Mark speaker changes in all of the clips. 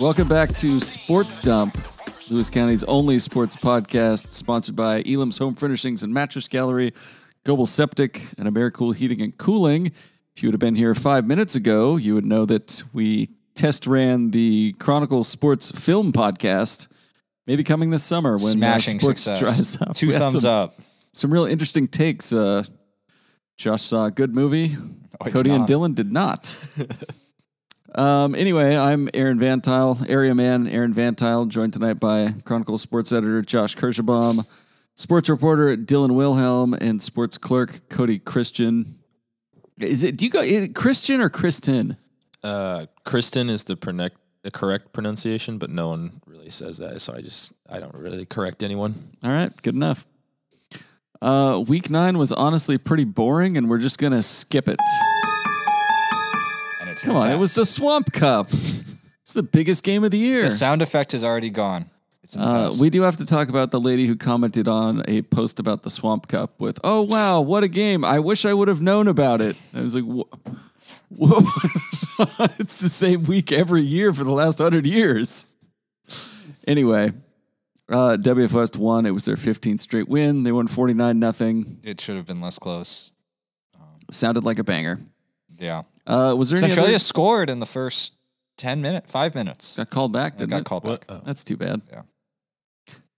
Speaker 1: Welcome back to Sports Dump, Lewis County's only sports podcast, sponsored by Elam's Home Furnishings and Mattress Gallery, Global Septic, and Americool Heating and Cooling. If you would have been here five minutes ago, you would know that we test ran the Chronicles Sports Film podcast. Maybe coming this summer when uh,
Speaker 2: Smashing
Speaker 1: sports
Speaker 2: success.
Speaker 1: dries up.
Speaker 2: Two
Speaker 1: We
Speaker 2: thumbs
Speaker 1: some,
Speaker 2: up.
Speaker 1: Some real interesting takes. Uh, Josh saw a good movie.
Speaker 2: I
Speaker 1: Kody and. Dylan did not. um, anyway, I'm Aaron Vantile, area man Aaron Vantile, joined tonight by Chronicle sports editor Josh Kirschbaum, sports reporter Dylan Wilhelm, and sports clerk Kody Christian. Is it? Do you go is it Christian or Kristen?
Speaker 3: Uh, Kristen is the, pronec- the correct pronunciation, but no one really says that, so I just I don't really correct anyone.
Speaker 1: All right, good enough. Uh, week nine was honestly pretty boring, and we're just gonna skip it.
Speaker 2: It's
Speaker 1: Come on, it was the Swamp Cup. It's the biggest game of the year.
Speaker 2: the sound effect is already gone. It's in the
Speaker 1: Uh,
Speaker 2: past.
Speaker 1: we do have to talk about the lady who commented on a post about the Swamp Cup with, "Oh wow, what a game! I wish I would have known about it." I was like, "Wha- "Whoa, it's the same week every year for the last hundred years." Anyway, uh, WF West won. It was their 15th straight win. They won 49 nothing.
Speaker 2: it should have been less close.
Speaker 1: Sounded like a banger.
Speaker 2: Yeah.
Speaker 1: Uh, was there any
Speaker 2: Centralia
Speaker 1: other-
Speaker 2: scored in the first 10 minutes, five minutes.
Speaker 1: got called back? Didn't
Speaker 2: got
Speaker 1: it?
Speaker 2: called back.
Speaker 3: What? Oh.
Speaker 1: That's too bad.
Speaker 2: Yeah.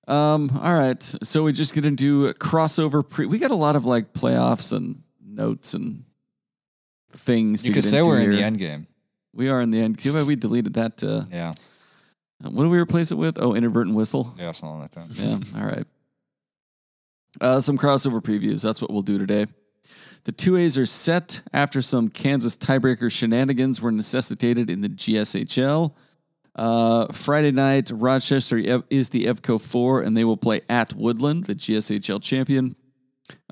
Speaker 1: Um. All right. So we just get into crossover. Pre. We got a lot of like playoffs and notes and things.
Speaker 2: You
Speaker 1: to
Speaker 2: could
Speaker 1: get
Speaker 2: say
Speaker 1: into
Speaker 2: we're in the end game.
Speaker 1: We are in the end. Too bad we deleted that. Uh,
Speaker 2: Yeah.
Speaker 1: what do we replace it with? Oh, inadvertent whistle.
Speaker 2: Yeah, something like that.
Speaker 1: Yeah. All right. Uh, some crossover previews. That's what we'll do today. The two A's are set after some Kansas tiebreaker shenanigans were necessitated in the GSHL. Uh, Friday night, Rochester is the EVCO 4, and they will play at Woodland, the GSHL champion.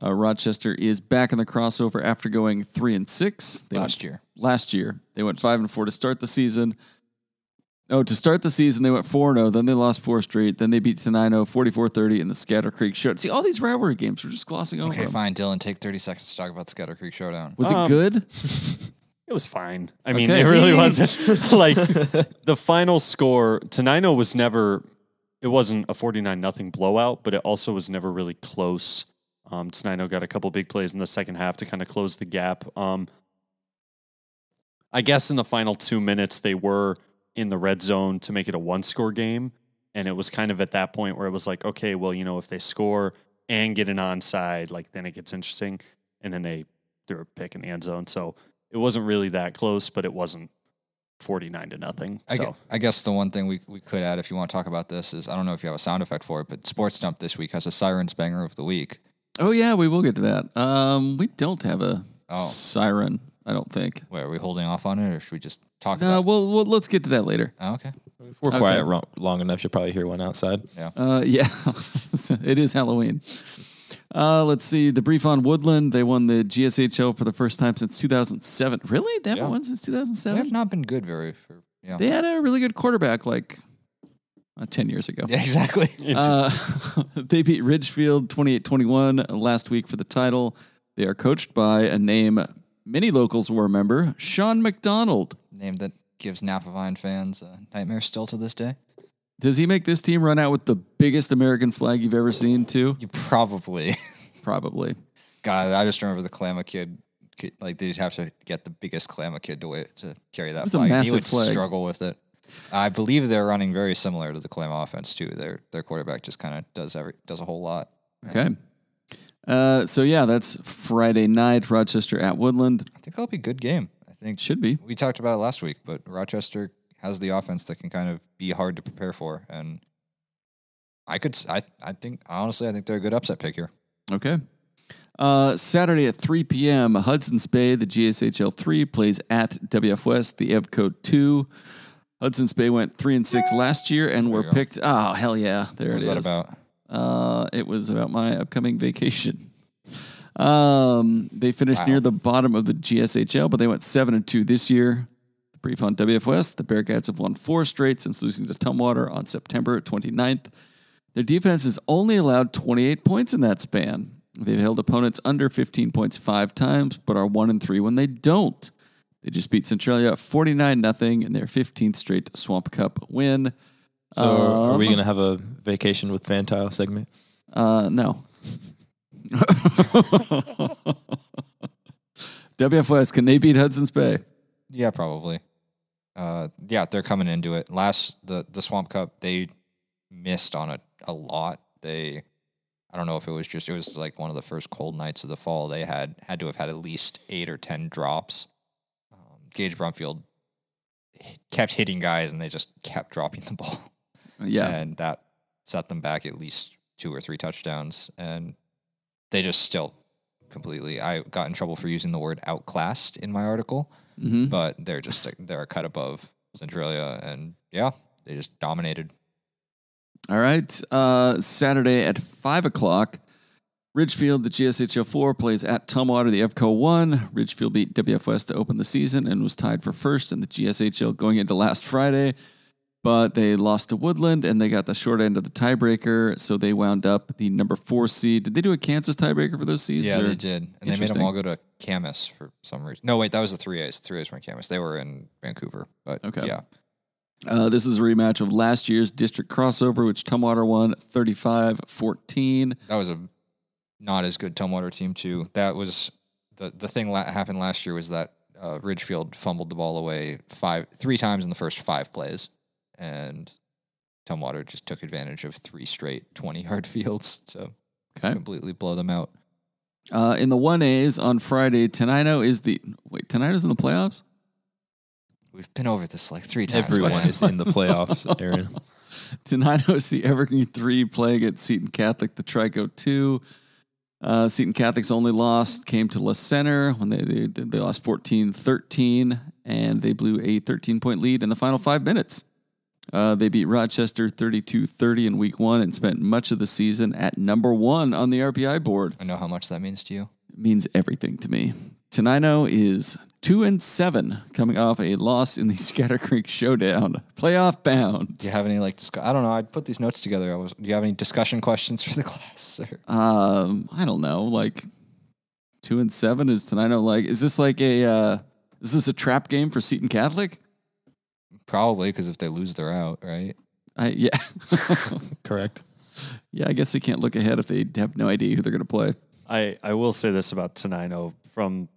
Speaker 1: Uh, Rochester is back in the crossover after going three and six. They went-
Speaker 2: Last year.
Speaker 1: last year. They went five and four to start the season. Oh, to start the season, they went 4 0. Then they lost four straight. Then they beat Tenino 44 30 in the Scatter Creek Show. See, all these rivalry games, we're just glossing over.
Speaker 2: Okay,
Speaker 1: them.
Speaker 2: fine. Dylan, take 30 seconds to talk about the Scatter Creek Showdown.
Speaker 1: Was it
Speaker 4: Um,
Speaker 1: good?
Speaker 4: It was fine. I mean,
Speaker 1: Okay.
Speaker 4: it really wasn't like the final score. Tenino was never. It wasn't a forty-nine nothing blowout, but it also was never really close. Um, Tenino got a couple big plays in the second half to kind of close the gap. Um, I guess in the final two minutes they were in the red zone to make it a one-score game, and it was kind of at that point where it was like, okay, well, you know, if they score and get an onside, like then it gets interesting, and then they threw a pick in the end zone, so it wasn't really that close, but it wasn't 49 to nothing.
Speaker 2: I,
Speaker 4: So
Speaker 2: gue- I guess the one thing we, we could add, if you want to talk about this, is I don't know if you have a sound effect for it, but Sports Dump this week has a Sirens Banger of the Week.
Speaker 1: Oh, yeah, we will get to that. Um, we don't have a
Speaker 2: Oh.
Speaker 1: siren, I don't think.
Speaker 2: Wait, are we holding off on it, or should we just talk
Speaker 1: No,
Speaker 2: about
Speaker 1: well, well, let's get to that later.
Speaker 2: Oh, okay.
Speaker 3: If we're
Speaker 1: Okay.
Speaker 3: quiet ro- long enough, you'll probably hear one outside.
Speaker 1: Uh, yeah, it is Halloween. Uh, let's see. The brief on Woodland. They won the GSHL for the first time since 2007. Really? They haven't
Speaker 2: Yeah.
Speaker 1: won since two thousand seven.
Speaker 2: They
Speaker 1: 2007?
Speaker 2: have not been good very. For, yeah.
Speaker 1: They had a really good quarterback like uh, 10 years ago.
Speaker 2: yeah, exactly.
Speaker 1: Uh, they beat Ridgefield 28 21 last week for the title. They are coached by a name many locals will remember Sean McDonald.
Speaker 2: Name that gives Napavine fans a nightmare still to this day.
Speaker 1: Does he make this team run out with the biggest American flag you've ever seen, too?
Speaker 2: You probably.
Speaker 1: Probably.
Speaker 2: God, I just remember the Kalama kid. ki- Like they'd have to get the biggest Kalama kid to wait to carry that
Speaker 1: was a
Speaker 2: flag. he would
Speaker 1: flag.
Speaker 2: struggle with it. I believe they're running very similar to the Kalama offense too. Their their quarterback just kind of does every does a whole lot.
Speaker 1: Okay. Uh, so, yeah, that's Friday night, Rochester at Woodland.
Speaker 2: I think that'll be a good game. I think
Speaker 1: Should be.
Speaker 2: we talked about it last week, but Rochester has the offense that can kind of be hard to prepare for, and I could I, I think honestly I think they're a good upset pick here.
Speaker 1: Okay. Uh, Saturday at 3 p.m., Hudson's Bay, the GSHL 3, plays at WF West, the EVCO 2. Hudson's Bay went 3 and 6 last year and were picked. Oh, hell yeah. There
Speaker 2: What was
Speaker 1: it
Speaker 2: that
Speaker 1: is.
Speaker 2: about?
Speaker 1: Uh, it was about my upcoming vacation. Um, they finished
Speaker 2: Wow.
Speaker 1: near the bottom of the GSHL, but they went 7 and 2 this year. The brief on WF West, the Bearcats have won four straight since losing to Tumwater on September 29th. Their defense has only allowed 28 points in that span. They've held opponents under 15 points five times, but are one and three when they don't. They just beat Centralia 49 nothing in their 15th straight Swamp Cup win.
Speaker 3: So are we
Speaker 1: Um,
Speaker 3: going to have a vacation with Fantile segment?
Speaker 1: Uh, no. WF West, can they beat Hudson's Bay?
Speaker 2: Yeah, probably. Uh, yeah, they're coming into it. Last the the Swamp Cup, they missed on it a lot. They, I don't know if it was just it was like one of the first cold nights of the fall. They had had to have had at least eight or ten drops. Um, Gage Brumfield kept hitting guys, and they just kept dropping the ball.
Speaker 1: Yeah.
Speaker 2: and that set them back at least two or three touchdowns. And they just still completely. I got in trouble for using the word outclassed in my article
Speaker 1: hmm
Speaker 2: but they're just a, they're a cut above Centralia, and yeah, they just dominated.
Speaker 1: All right. Uh, Saturday at 5 o'clock, Ridgefield, the GSHL 4, plays at Tumwater, the EVCO 1. Ridgefield beat WFS to open the season and was tied for first in the GSHL going into last Friday. But they lost to Woodland and they got the short end of the tiebreaker. So they wound up the number four seed. Did they do a Kansas tiebreaker for those seeds?
Speaker 2: yeah,
Speaker 1: or-
Speaker 2: they did, and they made them all go to Camas for some reason. No, wait, that was the three A's. Three A's were in Camas. They were in Vancouver, but
Speaker 1: Okay.
Speaker 2: yeah,
Speaker 1: Uh, this is a rematch of last year's district crossover, which Tumwater won 35 14.
Speaker 2: that was a not as good Tumwater team too. That was the the thing that happened last year was that uh, Ridgefield fumbled the ball away five three times in the first five plays, and Tumwater just took advantage of three straight twenty yard fields to
Speaker 1: Okay.
Speaker 2: completely blow them out.
Speaker 1: Uh, in the 1As on Friday, Tenino is the. Wait, Tenino's in the playoffs?
Speaker 2: We've been over this like three times.
Speaker 3: Everyone is in the playoffs area.
Speaker 1: Tenino is the Evergreen 3 playing at Seton Catholic, the Trico 2. Uh, Seton Catholic's only lost came to La Center when they, they, they lost 14 13, and they blew a 13 point lead in the final five minutes. Uh, they beat Rochester 32 30 in week one and spent much of the season at number one on the RPI board.
Speaker 2: I know how much that means to you.
Speaker 1: It means everything to me. Tenino is two and seven, coming off a loss in the Scatter Creek Showdown, playoff bound.
Speaker 2: Do you have any like? I don't know. I put these notes together. I was. Do you have any discussion questions for the class? Or?
Speaker 1: Um, I don't know, like two and seven is Tenino like? Is this like a uh, is this a trap game for Seton Catholic?
Speaker 2: Probably because if they lose, they're out, right?
Speaker 1: I yeah,
Speaker 3: Correct.
Speaker 1: yeah. I guess they can't look ahead if they have no idea who they're going to play.
Speaker 4: I, I will say this about Tenino from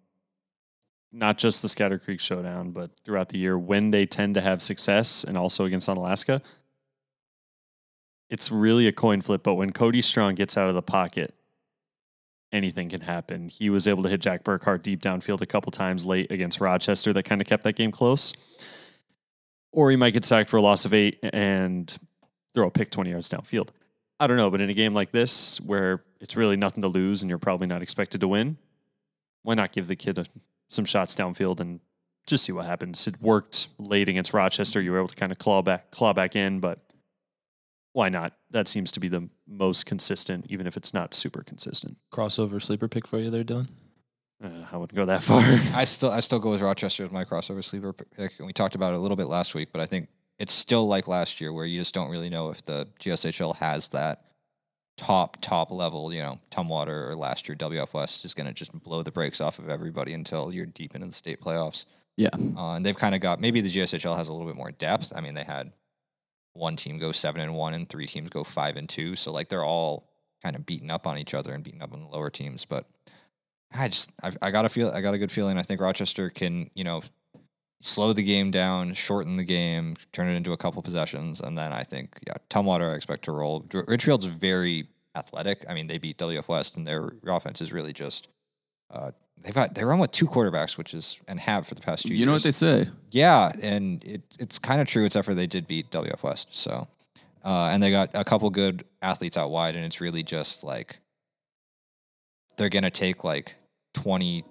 Speaker 4: not just the Scatter Creek Showdown, but throughout the year when they tend to have success and also against Onalaska, it's really a coin flip. But when Cody Strong gets out of the pocket, anything can happen. He was able to hit Jack Burkhart deep downfield a couple times late against Rochester that kind of kept that game close. Or he might get sacked for a loss of eight and throw a pick 20 yards downfield. I don't know, but in a game like this where it's really nothing to lose and you're probably not expected to win, why not give the kid a, some shots downfield and just see what happens? It worked late against Rochester. You were able to kind of claw back, claw back in, but why not? That seems to be the most consistent, even if it's not super consistent.
Speaker 3: Crossover sleeper pick for you there, Dylan.
Speaker 4: Uh, I wouldn't go that far.
Speaker 2: I still, I still go with Rochester as my crossover sleeper pick. And we talked about it a little bit last week, but I think it's still like last year where you just don't really know if the GSHL has that top top level. You know, Tumwater or last year WF West is going to just blow the brakes off of everybody until you're deep into the state playoffs.
Speaker 1: Yeah,
Speaker 2: Uh, and they've kind of got maybe the GSHL has a little bit more depth. I mean, they had one team go seven and one, and three teams go five and two. So like they're all kind of beating up on each other and beating up on the lower teams. But I just I, I got a feel I got a good feeling. I think Rochester can you know slow the game down, shorten the game, turn it into a couple possessions, and then I think yeah, Tumwater I expect to roll. R- Ridgefield's very athletic. I mean, they beat WF West, and their offense is really just. Uh, they've got they run with two quarterbacks, which is and have for the past two years.
Speaker 1: you know what they say.
Speaker 2: Yeah, and it, it's kind of true, except for they did beat WF West. So, uh, and they got a couple good athletes out wide, and it's really just like they're going to take like 20,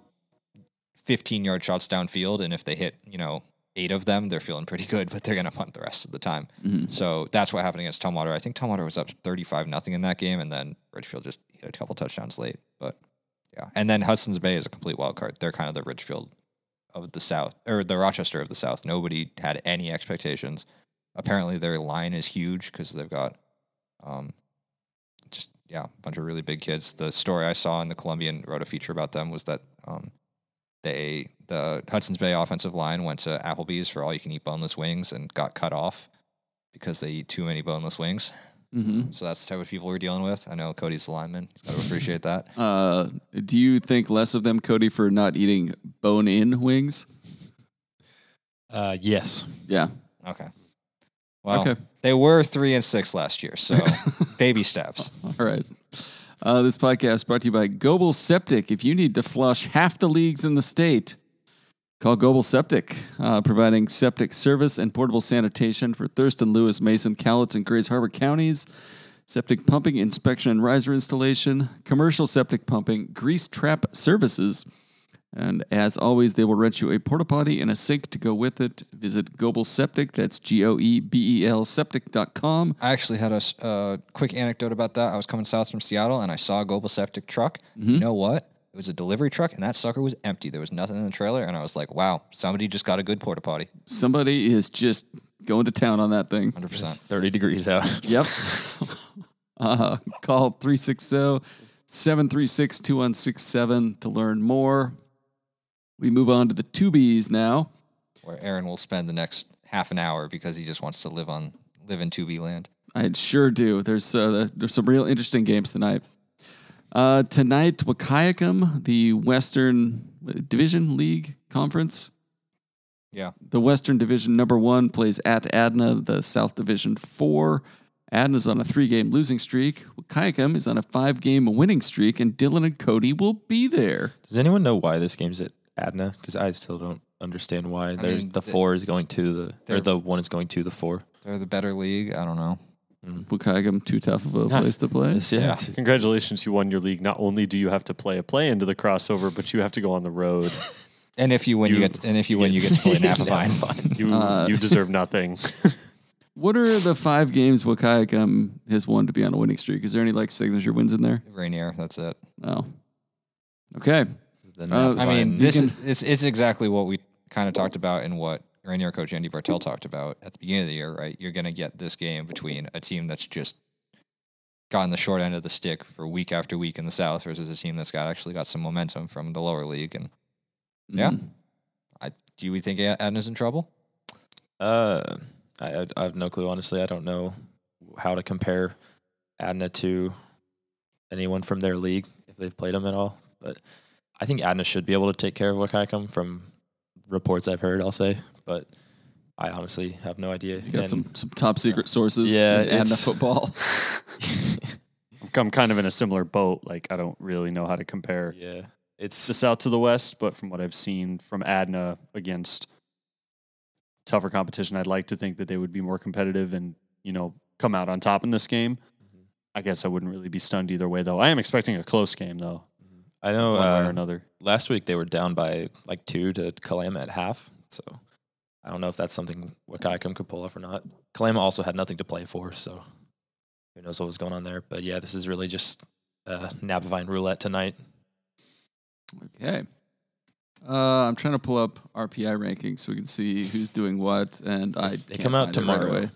Speaker 2: 15 yard shots downfield. And if they hit, you know, eight of them, they're feeling pretty good, but they're going to punt the rest of the time.
Speaker 1: Mhm.
Speaker 2: So that's what happened against Tumwater. I think Tumwater was up 35 nothing in that game, and then Ridgefield just hit a couple touchdowns late. But yeah, and then Hudson's Bay is a complete wild card. They're kind of the Ridgefield of the South, or the Rochester of the South. Nobody had any expectations. Apparently, their line is huge because they've got, um, just yeah, a bunch of really big kids. The story I saw in the Columbian wrote a feature about them was that um, they the Hudson's Bay offensive line went to Applebee's for all you can eat boneless wings and got cut off because they eat too many boneless wings.
Speaker 1: hmm
Speaker 2: So that's the type of people we're dealing with. I know Kody's the lineman. He's got to appreciate that.
Speaker 1: Uh, do you think less of them, Kody, for not eating bone-in wings?
Speaker 3: Uh, yes.
Speaker 1: Yeah.
Speaker 2: Okay. Well,
Speaker 1: Okay.
Speaker 2: they were three and six last year, so baby steps.
Speaker 1: All right. Uh, this podcast brought to you by Goebel Septic. If you need to flush half the leagues in the state, call Goebel Septic, uh, providing septic service and portable sanitation for Thurston, Lewis, Mason, Cowlitz, and Grays Harbor counties. Septic pumping, inspection, and riser installation, commercial septic pumping, grease trap services. And as always, they will rent you a porta potty and a sink to go with it. Visit Goebel Septic. That's G O E B E L septic.com.
Speaker 2: I actually had a uh, quick anecdote about that. I was coming south from Seattle and I saw a Global Septic truck.
Speaker 1: Mm-hmm.
Speaker 2: You know what? It was a delivery truck and that sucker was empty. There was nothing in the trailer. And I was like, wow, somebody just got a good porta potty.
Speaker 1: Somebody is just going to town on that thing.
Speaker 2: 100%.
Speaker 3: It's 30 degrees out.
Speaker 1: Yep. uh, call 360 736 2167 to learn more. We move on to the two Bs now.
Speaker 2: Where Aaron will spend the next half an hour because he just wants to live on live in 2B land.
Speaker 1: I sure do. There's uh, there's some real interesting games tonight. Uh, tonight, Wahkiakum, the Western Division League Conference.
Speaker 2: Yeah.
Speaker 1: The Western Division number one plays at Adna, the South Division four. Adna's on a three game losing streak. Wahkiakum is on a five game winning streak, and Dylan and Cody will be there.
Speaker 3: Does anyone know why this game's at Adna? Because I still don't understand why. There's
Speaker 2: mean,
Speaker 3: the
Speaker 2: the-
Speaker 3: four is going to the
Speaker 2: they're-
Speaker 3: or the one is going to the four.
Speaker 2: They're the better league. I don't know.
Speaker 1: Wahkiakum, too tough of a place to play.
Speaker 3: It's- yeah,
Speaker 2: Yeah.
Speaker 3: it's-
Speaker 4: Congratulations, you won your league. Not only do you have to play a play into the crossover, but you have to go on the road.
Speaker 2: And if you win, you,
Speaker 3: You-
Speaker 2: get and if you win, you get to play Napavine.
Speaker 4: You
Speaker 1: Uh,
Speaker 4: you deserve nothing.
Speaker 1: What are the five games Wahkiakum has won to be on a winning streak? Is there any like signature wins in there?
Speaker 2: Rainier, that's it.
Speaker 1: Oh. Okay.
Speaker 3: The
Speaker 1: Uh,
Speaker 2: I mean, this
Speaker 1: can-
Speaker 2: is it's, it's exactly what we kind of talked about and what Rainier coach Andy Bartel talked about at the beginning of the year, right? You're going to get this game between a team that's just gotten the short end of the stick for week after week in the South versus a team that's got actually got some momentum from the lower league. And Yeah.
Speaker 1: Mm.
Speaker 2: I do we think A- Adna's in trouble?
Speaker 3: Uh, I, I I have no clue. Honestly, I don't know how to compare Adna to anyone from their league if they've played them at all. But I think Adna should be able to take care of Wahkiakum from reports I've heard. I'll say, but I honestly have no idea.
Speaker 1: You got
Speaker 3: And-
Speaker 1: some some top secret sources.
Speaker 3: Yeah,
Speaker 1: in Adna football.
Speaker 4: I'm kind of in a similar boat. Like I don't really know how to compare
Speaker 3: yeah, it's
Speaker 4: the South to the West, but from what I've seen from Adna against tougher competition, I'd like to think that they would be more competitive and you know come out on top in this game. Mm-hmm. I guess I wouldn't really be stunned either way, though. I am expecting a close game, though,
Speaker 3: I know.
Speaker 4: one way or
Speaker 3: Uh,
Speaker 4: another.
Speaker 3: last week they were down by like two to Kalama at half. So I don't know if that's something Wahkiakum could pull off or not. Kalama also had nothing to play for, so who knows what was going on there. But yeah, this is really just uh, Napavine roulette tonight.
Speaker 1: okay. Uh, I'm trying to pull up RPI rankings so we can see who's doing what, and I
Speaker 3: They
Speaker 1: can't
Speaker 3: come out
Speaker 1: find it right
Speaker 3: tomorrow.
Speaker 1: away.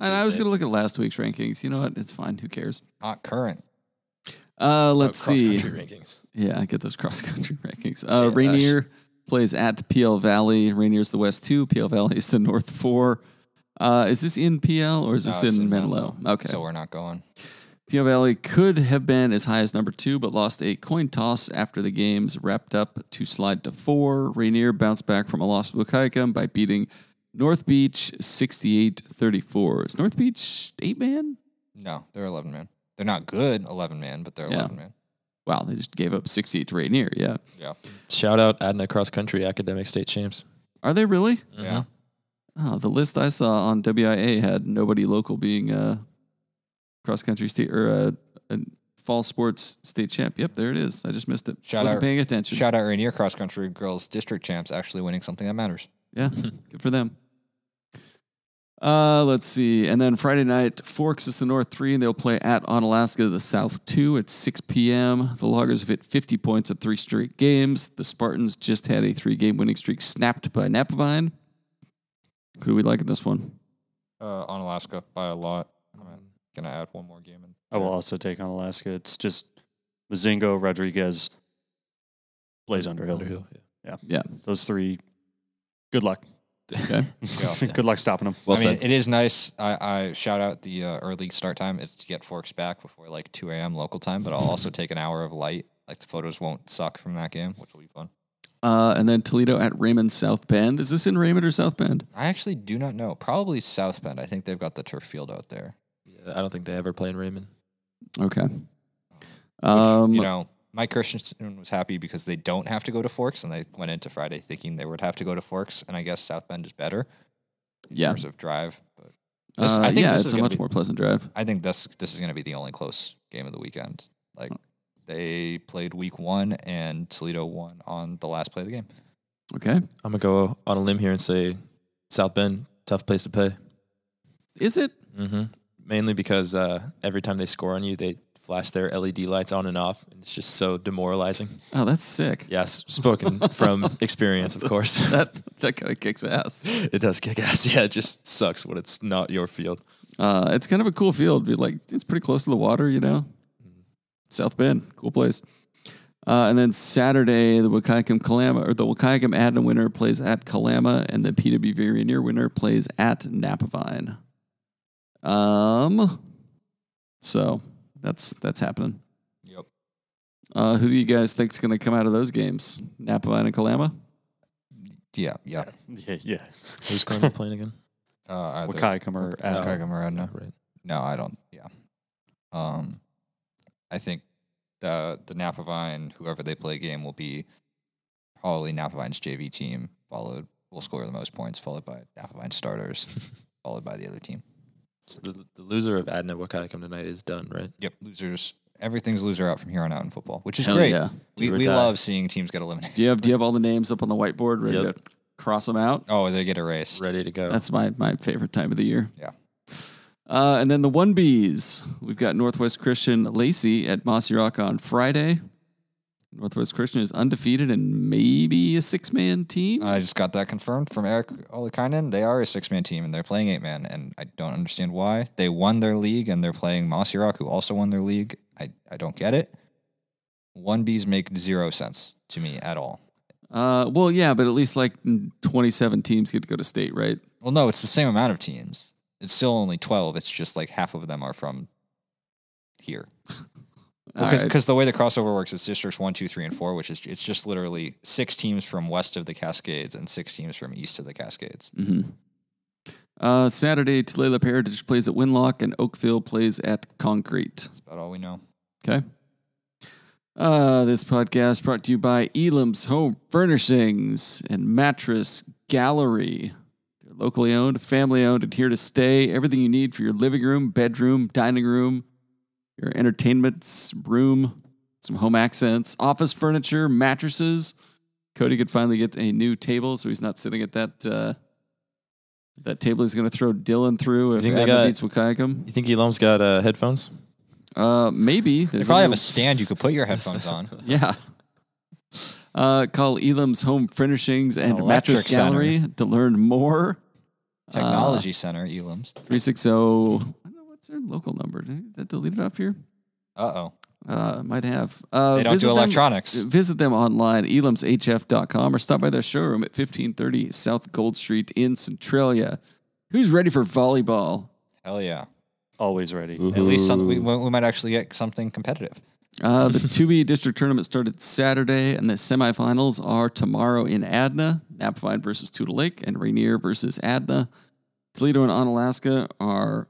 Speaker 1: And I was going to look at last week's rankings. You know what? It's fine. Who cares?
Speaker 2: Not current.
Speaker 1: Uh,
Speaker 3: Oh,
Speaker 1: let's see.
Speaker 3: cross-country rankings.
Speaker 1: Yeah, I get those cross country rankings. Uh,
Speaker 3: Yeah,
Speaker 1: Rainier plays at Pe Ell Valley. Rainier's the West two. Pe Ell Valley is the North four. Uh, is this in Pe Ell or is
Speaker 2: No,
Speaker 1: this in,
Speaker 2: in
Speaker 1: Menlo?
Speaker 2: Menlo.
Speaker 1: Okay.
Speaker 2: So we're not going.
Speaker 1: Pe Ell Valley could have been as high as number two, but lost a coin toss after the games wrapped up to slide to four. Rainier bounced back from a loss to Wahkiakum by beating North Beach 68 34. Is North Beach eight man?
Speaker 2: No, they're 11 man. They're not good 11 man, but they're
Speaker 1: Yeah.
Speaker 2: 11 man.
Speaker 1: Wow, they just gave up 68 to Rainier. Yeah.
Speaker 2: Yeah.
Speaker 3: Shout out Adna Cross Country Academic State Champs.
Speaker 1: Are they really?
Speaker 2: Yeah. Uh-huh.
Speaker 1: Oh, the list I saw on WIA had nobody local being a cross country state or a, a fall sports state champ. Yep, there it is. I just missed it.
Speaker 2: Shout
Speaker 1: Wasn't
Speaker 2: out-
Speaker 1: paying attention.
Speaker 2: Shout out Rainier Cross Country Girls District Champs actually winning something that matters.
Speaker 1: Yeah, good for them. Uh, let's see. And then Friday night, Forks is the North 3, and they'll play at Onalaska, the South 2 at 6 p.m. The Loggers have hit 50 points at three straight games. The Spartans just had a three game winning streak snapped by Napavine. Who do we like in this one?
Speaker 2: Uh, Onalaska by a lot. I'm gonna add one more game in.
Speaker 4: I will also take Onalaska. It's just Mazingo Rodriguez plays Underhill.
Speaker 3: Underhill, yeah.
Speaker 4: Yeah.
Speaker 1: Yeah.
Speaker 4: Those three. Good luck.
Speaker 1: Okay.
Speaker 4: good luck stopping them.
Speaker 3: Well
Speaker 2: I mean,
Speaker 3: said.
Speaker 2: it is nice. I, I shout out the uh, early start time. It's to get Forks back before like 2 a.m. local time, but I'll also take an hour of light. Like the photos won't suck from that game, which will be fun.
Speaker 1: Uh, and then Toledo at Raymond South Bend. Is this in Raymond or South Bend?
Speaker 2: I actually do not know. Probably South Bend. I think they've got the turf field out there.
Speaker 3: Yeah, I don't think they ever play in Raymond.
Speaker 1: Okay.
Speaker 2: Which,
Speaker 1: Um,
Speaker 2: you know, Mike Christensen was happy because they don't have to go to Forks, and they went into Friday thinking they would have to go to Forks. And I guess South Bend is better in
Speaker 1: Yeah.
Speaker 2: terms of drive. But this,
Speaker 1: uh,
Speaker 2: I think
Speaker 1: yeah,
Speaker 2: this
Speaker 1: it's
Speaker 2: is
Speaker 1: a much
Speaker 2: be,
Speaker 1: more pleasant drive.
Speaker 2: I think this this is going to be the only close game of the weekend. Like they played week one, and Toledo won on the last play of the game.
Speaker 1: Okay.
Speaker 3: I'm gonna go on a limb here and say South Bend, tough place to play.
Speaker 1: Is it?
Speaker 3: Mm-hmm. Mainly because uh, every time they score on you, they flash their LED lights on and off, and it's just so demoralizing.
Speaker 1: Oh, that's sick.
Speaker 3: Yes, spoken from experience, of course.
Speaker 1: That that kind of kicks ass.
Speaker 3: it does kick ass. Yeah, it just sucks when it's not your field.
Speaker 1: Uh, it's kind of a cool field. Be like it's pretty close to the water, you know. South Bend, cool place. Uh, and then Saturday, the Wahkiakum Kalama or the Wahkiakum Adna winner plays at Kalama, and the PWV Rainier winner plays at Napavine. Um, so that's that's happening.
Speaker 2: Yep.
Speaker 1: Uh, who do you guys think's going to come out of those games? Napavine and Kalama.
Speaker 2: Yeah. Yeah.
Speaker 4: Yeah, yeah.
Speaker 3: Who's going to be playing again?
Speaker 2: Uh, either
Speaker 4: Wahkiakum or
Speaker 3: Oh.
Speaker 4: Adna.
Speaker 2: Wahkiakum or
Speaker 3: Right.
Speaker 2: No, I don't. Yeah. Um, I think the the Napavine, whoever they play game, will be probably Napavine's JV team. Followed, will score the most points, followed by Napavine starters, followed by the other team.
Speaker 3: So the, the loser of Adna Wahkiakum tonight is done, right?
Speaker 2: Yep, losers. Everything's loser out from here on out in football, which is
Speaker 1: Hell
Speaker 2: great.
Speaker 1: yeah.
Speaker 2: We
Speaker 3: Do
Speaker 2: we
Speaker 3: die.
Speaker 2: love seeing teams get eliminated.
Speaker 1: Do you have Do you have all the names up on the whiteboard ready
Speaker 3: Yep.
Speaker 1: to cross them out?
Speaker 2: Oh, they get erased.
Speaker 3: Ready to go.
Speaker 1: That's my my favorite time of the year.
Speaker 2: Yeah.
Speaker 1: Uh, and then the one Bs. We've got Northwest Christian Lacey at Mossyrock on Friday. Northwest Christian is undefeated and maybe a six man team.
Speaker 2: I just got that confirmed from Eric Olikainen. They are a six man team and they're playing eight man, and I don't understand why. They won their league and they're playing Mossyrock, who also won their league. I, I don't get it. One Bs make zero sense to me at all.
Speaker 1: Uh, well, yeah, but at least like 27 teams get to go to state, right?
Speaker 2: Well, no, it's the same amount of teams. It's still only 12. It's just like half of them are from here. Because
Speaker 1: right.
Speaker 2: the way the crossover works, it's districts one, two, three, and four, which is it's just literally six teams from west of the Cascades and six teams from east of the Cascades.
Speaker 1: Mhm. Uh, Saturday, Tulalip Heritage plays at Winlock and Oakville plays at Concrete.
Speaker 2: That's about all we know.
Speaker 1: Okay. Uh, this podcast brought to you by Elam's Home Furnishings and Mattress Gallery. They're locally owned, family owned, and here to stay. Everything you need for your living room, bedroom, dining room, your entertainment room, some home accents, office furniture, mattresses. Kody could finally get a new table, so he's not sitting at that uh, that table. He's going to throw Dylan through if
Speaker 3: think they
Speaker 1: Adna
Speaker 3: got-
Speaker 1: beats Wahkiakum.
Speaker 3: you think Elam's got uh, headphones?
Speaker 1: Uh, maybe
Speaker 2: They
Speaker 1: There's
Speaker 2: probably have
Speaker 1: new-
Speaker 2: a stand you could put your headphones on.
Speaker 1: Yeah. Uh, call Elam's Home Furnishings and
Speaker 2: An
Speaker 1: Mattress
Speaker 2: center.
Speaker 1: Gallery to learn more.
Speaker 2: Technology Center, Elam's.
Speaker 1: 360. I don't know what's their local number. Did that deleted off here?
Speaker 2: Uh oh.
Speaker 1: Uh, might have. Uh,
Speaker 2: They don't
Speaker 1: visit
Speaker 2: do
Speaker 1: them-
Speaker 2: electronics.
Speaker 1: visit them online, elamshf.com, or stop by their showroom at 1530 South Gold Street in Centralia. Who's ready for volleyball?
Speaker 2: Hell yeah.
Speaker 4: Always ready.
Speaker 2: At least some, we, we might actually get something competitive.
Speaker 1: Uh, the 2B district tournament started Saturday, and the semifinals are tomorrow in Adna, Napavine versus Toutle Lake, and Rainier versus Adna. Toledo and Onalaska are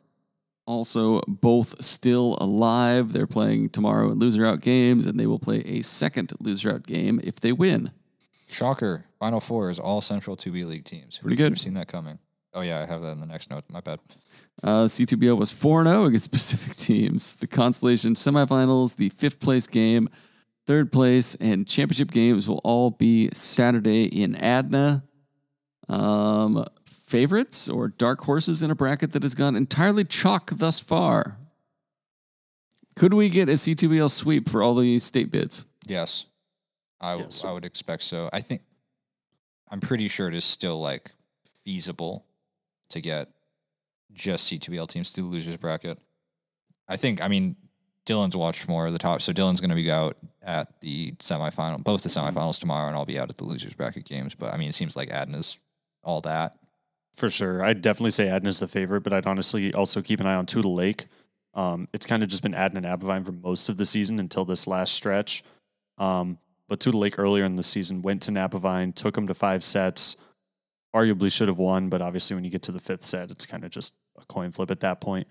Speaker 1: also both still alive. They're playing tomorrow in loser out games, and they will play a second loser out game if they win.
Speaker 2: Shocker. Final four is all Central 2B League teams.
Speaker 1: Pretty
Speaker 2: good. have seen that coming? Oh, yeah, I have that in the next note. My bad.
Speaker 1: Uh, C2BL was 4 0 against Pacific teams. The consolation semifinals, the fifth place game, third place, and championship games will all be Saturday in Adna. Um, favorites or dark horses in a bracket that has gone entirely chalk thus far? Could we get a C2BL sweep for all the state bids?
Speaker 2: Yes. I, w-
Speaker 4: Yes.
Speaker 2: I would expect so. I think, I'm pretty sure it is still like feasible to get just C2BL teams to the losers bracket. I think, I mean, Dylan's watched more of the top. So Dylan's going to be out at the semifinal, both the mm-hmm. semifinals tomorrow, and I'll be out at the losers bracket games. But I mean, it seems like Adna's all that.
Speaker 4: For sure. I'd definitely say Adna's the favorite, but I'd honestly also keep an eye on Toutle Lake. Um, it's kind of just been Adna and Napavine for most of the season until this last stretch. Um, but Toutle Lake earlier in the season went to Napavine, took them to five sets, arguably should have won, but obviously when you get to the fifth set, it's kind of just a coin flip at that point.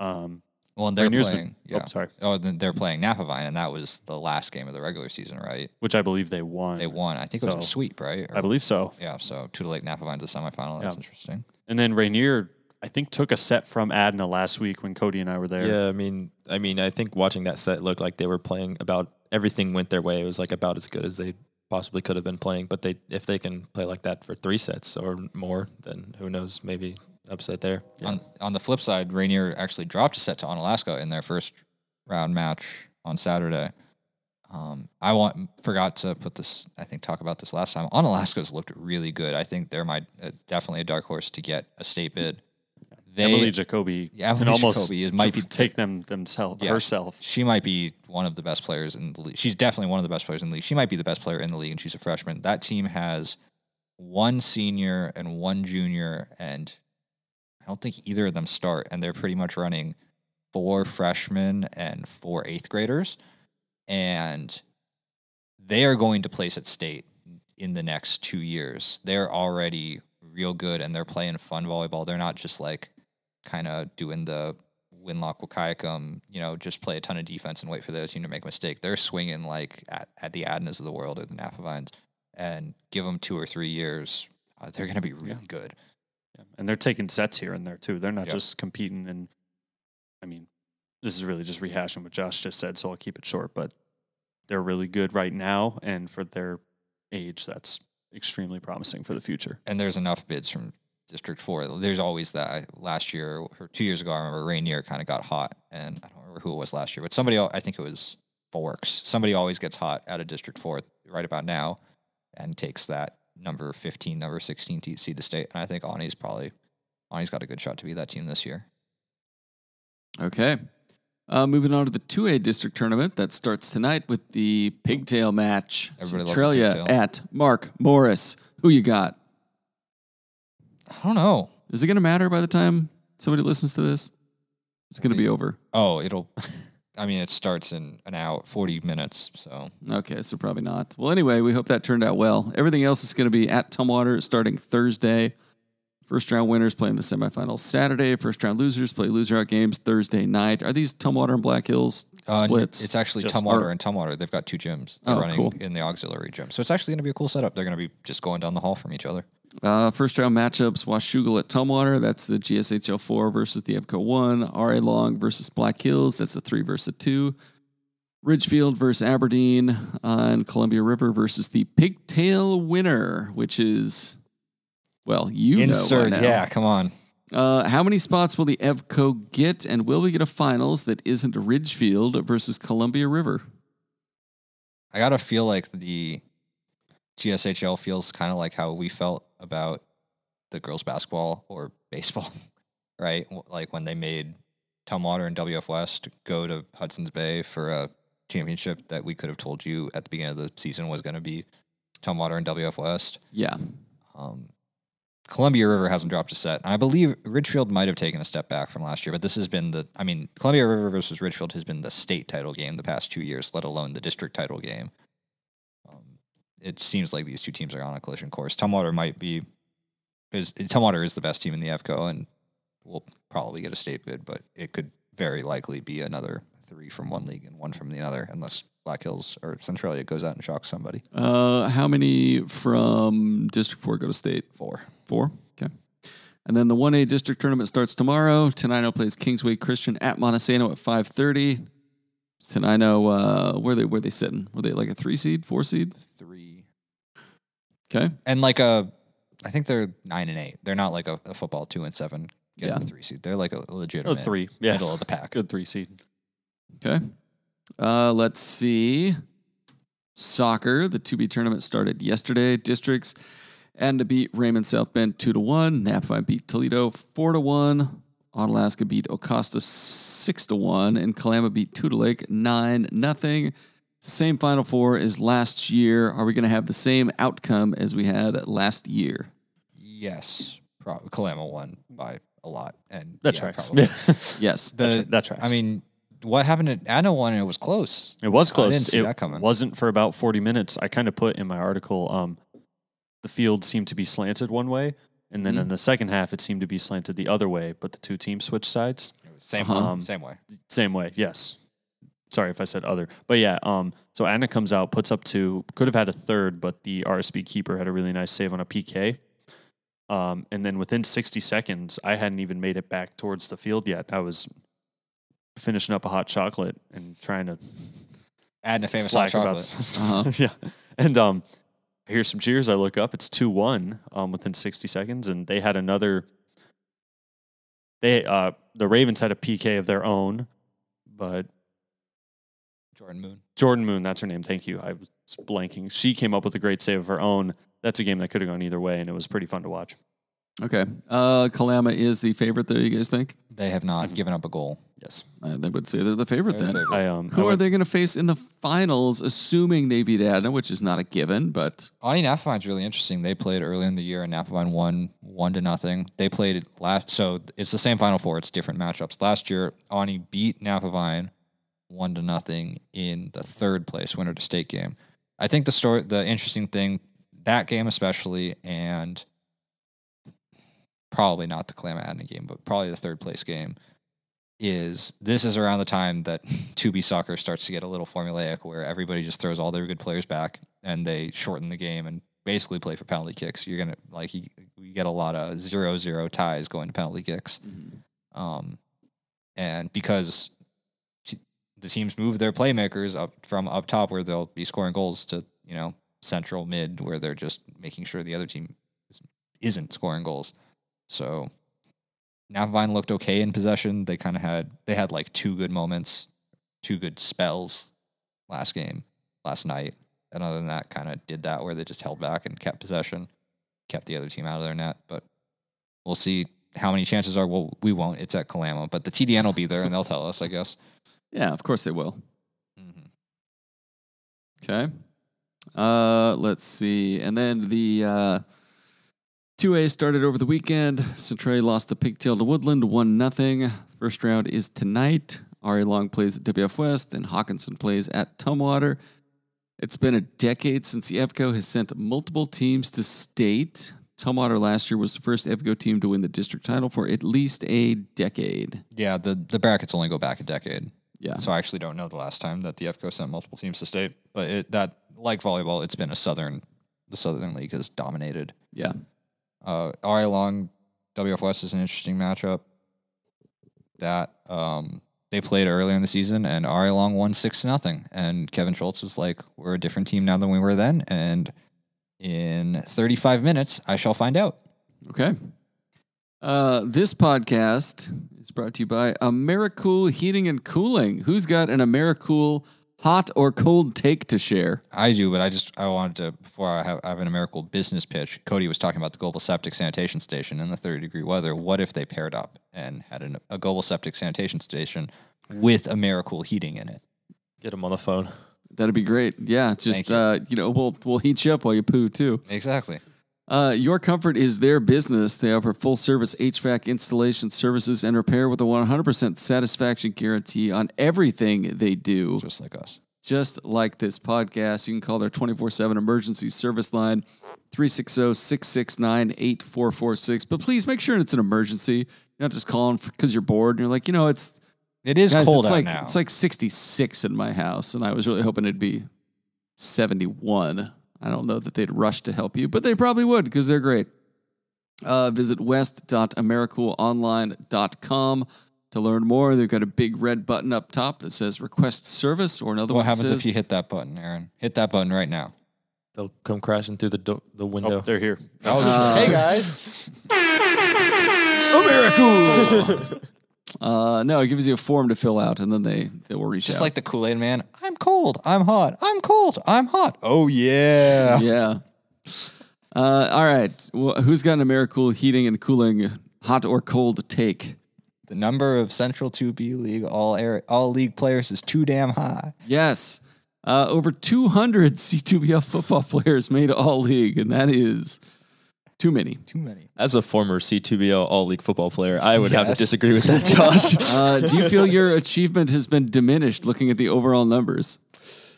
Speaker 4: Um,
Speaker 2: Well, and they're
Speaker 4: Rainier's
Speaker 2: playing.
Speaker 4: been-
Speaker 2: yeah.
Speaker 4: oh, sorry,
Speaker 2: Oh, then they're playing Napavine, and that was the last game of the regular season, right?
Speaker 4: which I believe they won.
Speaker 2: They won. I think it was a sweep, right?
Speaker 4: I believe so.
Speaker 2: Yeah. So Toutle Lake Napavine's a semifinal. That's
Speaker 4: Yeah.
Speaker 2: interesting.
Speaker 4: And then Rainier, I think, took a set from Adna last week when Kody and I were there.
Speaker 3: Yeah, I mean, I mean, I think watching that set looked like they were playing about everything went their way. It was like about as good as they possibly could have been playing. But they, if they can play like that for three sets or more, then who knows? Maybe upset there.
Speaker 2: On on the flip side, Rainier actually dropped a set to Onalaska in their first round match on Saturday. Um, I want forgot to put this. I think talk about this last time. Onalaska's looked really good. I think they're my uh, definitely a dark horse to get a state bid. They
Speaker 4: Emily Jacoby
Speaker 2: Yeah,
Speaker 4: can
Speaker 2: Emily
Speaker 4: almost
Speaker 2: Jacoby is- might be-
Speaker 4: take them themselves
Speaker 2: Yeah.
Speaker 4: herself.
Speaker 2: she might be one of the best players in the league. She's definitely one of the best players in the league. She might be the best player in the league, and she's a freshman. That team has one senior and one junior, and I don't think either of them start, and they're pretty much running four freshmen and four eighth graders, and they are going to place at state in the next two years. They're already real good, and they're playing fun volleyball. They're not just like kind of doing the Winlock Wahkiakum, you know, just play a ton of defense and wait for the other team to make a mistake. They're swinging like at, at the Adnas of the world or the Napavines and give them two or three years. Uh, they're going to be really good.
Speaker 4: Yeah. And they're taking sets here and there too. They're not
Speaker 2: Yeah.
Speaker 4: just competing and I mean, this is really just rehashing what Josh just said, so I'll keep it short, but they're really good right now and for their age that's extremely promising for the future.
Speaker 2: And there's enough bids from District 4. There's always that. Last year or two years ago, I remember Rainier kind of got hot. And I don't remember who it was last year, but somebody I think it was Forks. Somebody always gets hot out of District 4 right about now and takes that number 15, number 16 t- seed to state. And I think Ani's probably, Ani's got a good shot to be that team this year.
Speaker 1: Okay. Uh, moving on to the 2A district tournament that starts tonight with the pigtail match.
Speaker 2: Everybody
Speaker 1: Centralia at Mark Morris. Who you got?
Speaker 2: I don't know.
Speaker 1: Is it going to matter by the time somebody listens to this? It's going to be over.
Speaker 2: Oh, it'll, I mean, it starts in an hour, 40 minutes. So
Speaker 1: Okay, so probably not. Well, anyway, we hope that turned out well. Everything else is going to be at Tumwater starting Thursday. First round winners playing the semifinals Saturday. First round losers play loser out games Thursday night. Are these Tumwater and Black Hills
Speaker 2: Uh,
Speaker 1: splits?
Speaker 2: It's actually
Speaker 4: Just-
Speaker 2: Tumwater
Speaker 1: or-
Speaker 2: and Tumwater. They've got two gyms. They're
Speaker 1: Oh,
Speaker 2: running
Speaker 1: cool.
Speaker 2: in the auxiliary gym. So it's actually going to be a cool setup. They're going to be just going down the hall from each other.
Speaker 1: Uh, first round matchups: Washougal at Tumwater. That's the GSHL four versus the EVCO one. RA Long versus Black Hills. That's a three versus a two. Ridgefield versus Aberdeen uh, and Columbia River versus the Pigtail winner, which is well, you
Speaker 2: Insert,
Speaker 1: know. now.
Speaker 2: yeah, come on.
Speaker 1: Uh, how many spots will the EVCO get, and will we get a finals that isn't Ridgefield versus Columbia River?
Speaker 2: I gotta feel like the GSHL feels kind of like how we felt about the girls basketball or baseball, right? Like when they made Tumwater and WF West go to Hudson's Bay for a championship that we could have told you at the beginning of the season was going to be Tumwater and WF West.
Speaker 1: Yeah,
Speaker 2: Um, Columbia River hasn't dropped a set. And I believe Ridgefield might have taken a step back from last year, but this has been the, I mean, Columbia River versus Ridgefield has been the state title game the past two years, let alone the district title game. It seems like these two teams are on a collision course. Tumwater might be, is Tumwater is the best team in the EVCO and will probably get a state bid, but it could very likely be another three from one league and one from the other, unless Black Hills or Centralia goes out and shocks somebody.
Speaker 1: Uh, how many from District 4 go to state?
Speaker 2: Four.
Speaker 1: Four. Okay. And then the 1A district tournament starts tomorrow. Tenino plays Kingsway Christian at Montesano at 5.30. Tenino, uh, where they where they sitting? Were they like a three seed, four seed?
Speaker 2: Three.
Speaker 1: Okay.
Speaker 2: and like a, I think they're nine and eight. They're not like a, a football two and seven getting
Speaker 1: Yeah.
Speaker 2: the three seed. They're like a
Speaker 4: Oh,
Speaker 2: legitimate
Speaker 4: three. Yeah.
Speaker 2: middle of the pack.
Speaker 4: Good three seed.
Speaker 1: Okay. Uh, let's see. Soccer, the 2B tournament started yesterday. Districts and to beat Raymond South Bend 2 to 1. Napavine beat Toledo 4 to 1. Onalaska beat Ocosta six to one, and Kalama beat Toutle Lake nine nothing. Same Final Four as last year. Are we going to have the same outcome as we had last year?
Speaker 2: Yes, pro- Kalama won by a lot, and
Speaker 4: That
Speaker 2: yeah,
Speaker 4: tracks.
Speaker 2: probably.
Speaker 1: Yes.
Speaker 2: The,
Speaker 4: that tracks.
Speaker 2: I mean, what happened at Adna won? and It was close.
Speaker 4: It was close.
Speaker 2: I didn't see
Speaker 4: it
Speaker 2: that coming.
Speaker 4: wasn't for about 40 minutes. I kind of put in my article, um, the field seemed to be slanted one way. And then in the second half, it seemed to be slanted the other way, but the two teams switched sides.
Speaker 2: It was Same,
Speaker 1: Uh-huh.
Speaker 2: um, same way.
Speaker 4: Same way, yes. Sorry if I said other. But yeah, um, so Adna comes out, puts up two, could have had a third, but the RSB keeper had a really nice save on a PK. Um, and then within 60 seconds, I hadn't even made it back towards the field yet. I was finishing up a hot chocolate and trying to
Speaker 2: add a famous hot chocolate.
Speaker 1: Uh-huh.
Speaker 4: yeah. And um, I hear some cheers. I look up. It's two one um, within sixty seconds, and they had another. They uh, the Ravens had a PK of their own, but
Speaker 2: Jordan Moon.
Speaker 4: Jordan Moon, that's her name. Thank you. I was blanking. She came up with a great save of her own. That's a game that could have gone either way, and it was pretty fun to watch.
Speaker 1: Okay. Uh, Kalama is the favorite, though, you guys think?
Speaker 2: They have not
Speaker 4: Mhm.
Speaker 2: given up a goal.
Speaker 4: Yes,
Speaker 1: Uh, they would say they're the favorite
Speaker 2: They're the
Speaker 1: then.
Speaker 2: favorite.
Speaker 4: I um. I
Speaker 1: Who are
Speaker 4: went-
Speaker 1: they going to face in the finals, assuming they beat Adna, which is not a given, but
Speaker 2: Ani Napavine's really interesting. They played early in the year, and Napavine won one to nothing. They played last, so it's the same Final Four. It's different matchups. Last year, Ani beat Napavine one to nothing in the third place winner to state game. I think the story, the interesting thing, that game especially, and probably not the Kalama Adna game, but probably the third place game, is this is around the time that 2B soccer starts to get a little formulaic where everybody just throws all their good players back and they shorten the game and basically play for penalty kicks. You're gonna like you, you get a lot of zero zero ties going to penalty kicks. Um, and because the teams move their playmakers up from up top where they'll be scoring goals to you know central mid where they're just making sure the other team is- isn't scoring goals. So Napavine looked okay in possession. They kind of had they had like two good moments, two good spells last game, last night. And other than that, kind of did that where they just held back and kept possession, kept the other team out of their net. But we'll see how many chances are. Well, we won't. It's at Kalama, but the TDN will be there and they'll tell us, I guess.
Speaker 1: Yeah, of course they will.
Speaker 2: Mm-hmm.
Speaker 1: Okay. Uh, let's see. And then the uh, 2A started over the weekend. Centray lost the pigtail to Woodland 1 nothing. First round is tonight. RA Long plays at WF West and Hockinson plays at Tumwater. It's been a decade since the EVCO has sent multiple teams to state. Tumwater last year was the first EVCO team to win the district title for at least a decade.
Speaker 2: Yeah, the, the brackets only go back a decade.
Speaker 1: Yeah.
Speaker 2: So I actually don't know the last time that the EVCO sent multiple teams to state. But it, that, like volleyball, it's been a Southern, the Southern League has dominated.
Speaker 1: Yeah.
Speaker 2: Uh, RA Long, WF West is an interesting matchup. That um, they played earlier in the season, and RA Long won six to nothing. And Kevin Schultz was like, "We're a different team now than we were then." And in 35 minutes, I shall find out.
Speaker 1: Okay. Uh, this podcast is brought to you by Americool Heating and Cooling. Who's got an Americool hot or cold take to share?
Speaker 2: I do, but I just I wanted to before I have, I have an Americool business pitch. Kody was talking about the global septic sanitation station in the 30 degree weather. What if they paired up and had an, a global septic sanitation station with Americool heating in it?
Speaker 3: Get them on the phone.
Speaker 1: That'd be great. Yeah, just
Speaker 2: you.
Speaker 1: uh, you know, we'll we'll heat you up while you poo too.
Speaker 2: Exactly.
Speaker 1: Uh, your comfort is their business. They offer full service HVAC installation services and repair with a 100% satisfaction guarantee on everything they do.
Speaker 2: Just like us.
Speaker 1: just like this podcast. You can call their 24 7 emergency service line, 360 669 8446. But please make sure it's an emergency. You're not just calling because you're bored and you're like, you know, it's,
Speaker 2: It is
Speaker 1: guys,
Speaker 2: cold
Speaker 1: it's
Speaker 2: out
Speaker 1: like,
Speaker 2: now.
Speaker 1: it's like 66 in my house. And I was really hoping it'd be 71. I don't know that they'd rush to help you, but they probably would because they're great. Uh, visit west.americoolonline.com to learn more. They've got a big red button up top that says request service or another
Speaker 2: what
Speaker 1: one that
Speaker 2: happens if you hit that button, Aaron? Hit that button right now.
Speaker 3: They'll come crashing through the do- the window.
Speaker 4: Oh, they're here.
Speaker 1: Uh,
Speaker 2: hey guys.
Speaker 1: Uh, no, it gives you a form to fill out, and then they they will reach out.
Speaker 2: Just
Speaker 1: out.
Speaker 2: like the Kool Aid Man. I'm cold. I'm hot. I'm cold. I'm hot. Oh yeah.
Speaker 1: yeah. Uh, all right. Well, who's got an Americool heating and cooling hot or cold take?
Speaker 2: the number of Central 2B League all air, all league players is too damn high.
Speaker 1: Yes. Uh, over 200 C2BL football players made all league, and that is too many.
Speaker 2: Too many.
Speaker 3: As a former C2BL All League football player, I would have to disagree with that, Josh.
Speaker 1: Uh, do you feel your achievement has been diminished looking at the overall numbers?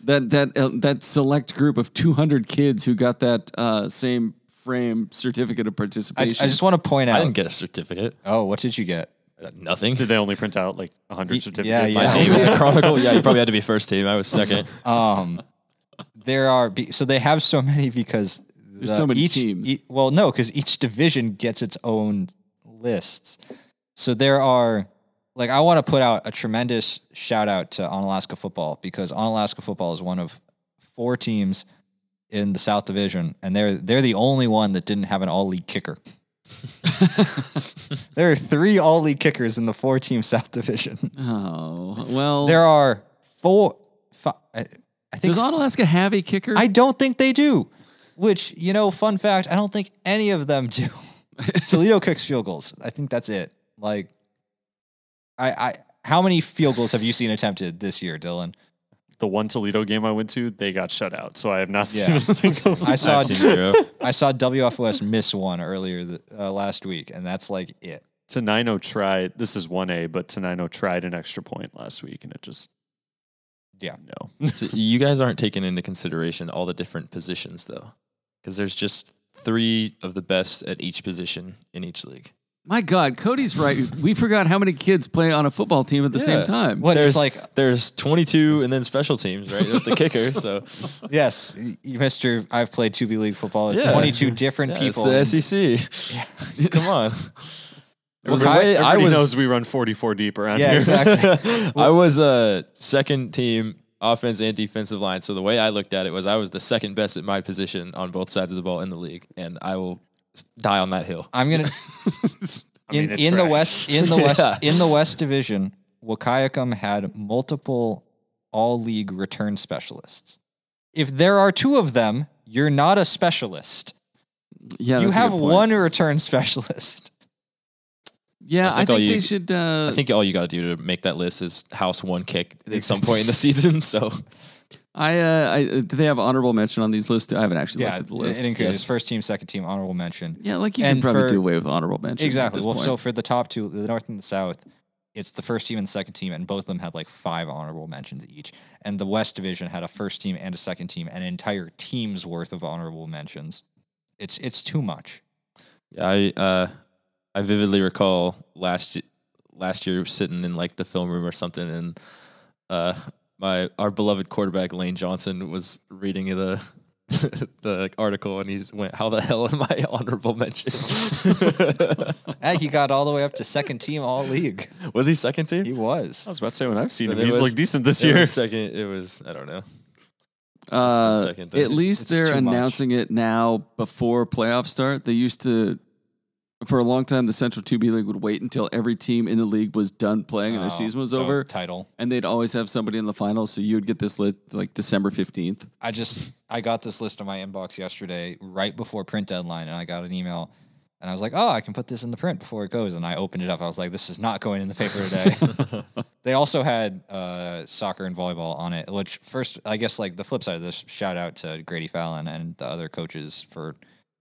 Speaker 1: That that uh, that select group of 200 kids who got that uh, same frame certificate of participation.
Speaker 2: I just want to point out.
Speaker 3: I didn't get a certificate.
Speaker 2: oh, what did you get?
Speaker 3: Uh, Nothing.
Speaker 4: Did they only print out like
Speaker 2: Y-
Speaker 4: 100
Speaker 2: yeah,
Speaker 4: certificates?
Speaker 3: My
Speaker 2: yeah.
Speaker 3: name in the Chronicle. Yeah, you probably had to be first team. I was second.
Speaker 2: Um, there are be- so they have so many because
Speaker 1: There's
Speaker 2: the-
Speaker 1: so many
Speaker 2: each,
Speaker 1: teams.
Speaker 2: e- well, no, because each division gets its own lists. So there are like I want to put out a tremendous shout out to Onalaska football because Onalaska football is one of four teams in the South Division, and they're they're the only one that didn't have an all league kicker. there are three all league kickers in the four team South Division.
Speaker 1: oh well.
Speaker 2: There are four. Fi- I I think
Speaker 1: does Onalaska have a kicker?
Speaker 2: I don't think they do. Which, you know, fun fact, I don't think any of them do. Toledo kicks field goals. I think that's it. Like I I how many field goals have you seen attempted this year, Dylan?
Speaker 4: The one Toledo game I went to, they got shut out. So I have not
Speaker 2: Yeah.
Speaker 4: seen a single
Speaker 2: I saw
Speaker 3: I've seen zero.
Speaker 2: I saw WF West miss one earlier th- uh, last week, and that's like it.
Speaker 4: Tenino tried, this is 1A, but Tenino tried an extra point last week and it just,
Speaker 2: Yeah.
Speaker 4: no.
Speaker 3: So you guys aren't taking into consideration all the different positions, though, because there's just three of the best at each position in each league.
Speaker 1: My God, Kody's right. we forgot how many kids play on a football team at the same time.
Speaker 2: What
Speaker 3: there's
Speaker 2: like
Speaker 3: there's 22 and then special teams, right? There's the kicker. So
Speaker 2: yes, y- you Mr. I've played 2B league football. It's
Speaker 3: Yeah.
Speaker 2: 22 different
Speaker 3: yeah,
Speaker 2: people.
Speaker 3: it's the SEC. Come on.
Speaker 2: Well,
Speaker 3: The
Speaker 2: Kai-
Speaker 3: way I
Speaker 4: Everybody
Speaker 3: was,
Speaker 4: knows we run 44 deep around
Speaker 2: Yeah,
Speaker 4: here.
Speaker 2: exactly.
Speaker 3: I was a second team offense and defensive line. So the way I looked at it was I was the second best at my position on both sides of the ball in the league, and I will die on that hill.
Speaker 2: I'm gonna
Speaker 4: I mean,
Speaker 2: in
Speaker 4: it
Speaker 2: in the west in the west
Speaker 3: Yeah.
Speaker 2: in the West Division, Wahkiakum had multiple all league return specialists. If there are two of them, you're not a specialist.
Speaker 1: yeah,
Speaker 2: you have one return specialist.
Speaker 1: Yeah, I
Speaker 3: I
Speaker 1: think,
Speaker 3: think all
Speaker 1: they
Speaker 3: you-
Speaker 1: should. Uh,
Speaker 3: I think all you got to do to make that list is house one kick at some point in the season. So
Speaker 1: I, uh, I do they have honorable mention on these lists? I haven't actually
Speaker 2: Yeah,
Speaker 1: looked at the list.
Speaker 2: it includes
Speaker 3: yes.
Speaker 2: first team, second team, honorable mention.
Speaker 1: Yeah, like you
Speaker 2: And
Speaker 1: can probably
Speaker 2: for-
Speaker 1: do away with honorable mention.
Speaker 2: Exactly. Well,
Speaker 1: point.
Speaker 2: so for the top two, the North and the South, it's the first team and the second team, and both of them had like five honorable mentions each. And the West Division had a first team and a second team, an entire team's worth of honorable mentions. It's it's too much.
Speaker 3: yeah, I uh, I vividly recall last last year sitting in like the film room or something, and uh, my our beloved quarterback Lane Johnson was reading the the article, and he's went, "How the hell am I honorable mention?"
Speaker 2: And he got all the way up to second team all league.
Speaker 3: was he second team?
Speaker 2: He was.
Speaker 4: I was about to say, when I've seen
Speaker 3: But
Speaker 4: him, he's
Speaker 3: was-
Speaker 4: looked decent this year.
Speaker 3: was second. It was I don't know.
Speaker 1: Uh,
Speaker 3: second,
Speaker 1: at least
Speaker 2: It's
Speaker 1: they're
Speaker 2: too much.
Speaker 1: announcing it now before playoffs start. They used to, for a long time, the Central 2B League would wait until every team in the league was done playing and their
Speaker 2: Oh,
Speaker 1: season was
Speaker 2: so
Speaker 1: over,
Speaker 2: Title.
Speaker 1: and they'd always have somebody in the finals. So you would get this list like December 15th.
Speaker 2: I just I got this list in my inbox yesterday, right before print deadline, and I got an email, and I was like, "Oh, I can put this in the print before it goes." And I opened it up. I was like, "This is not going in the paper today." they also had uh, soccer and volleyball on it. Which first, I guess, like the flip side of this, shout out to Grady Fallon and the other coaches for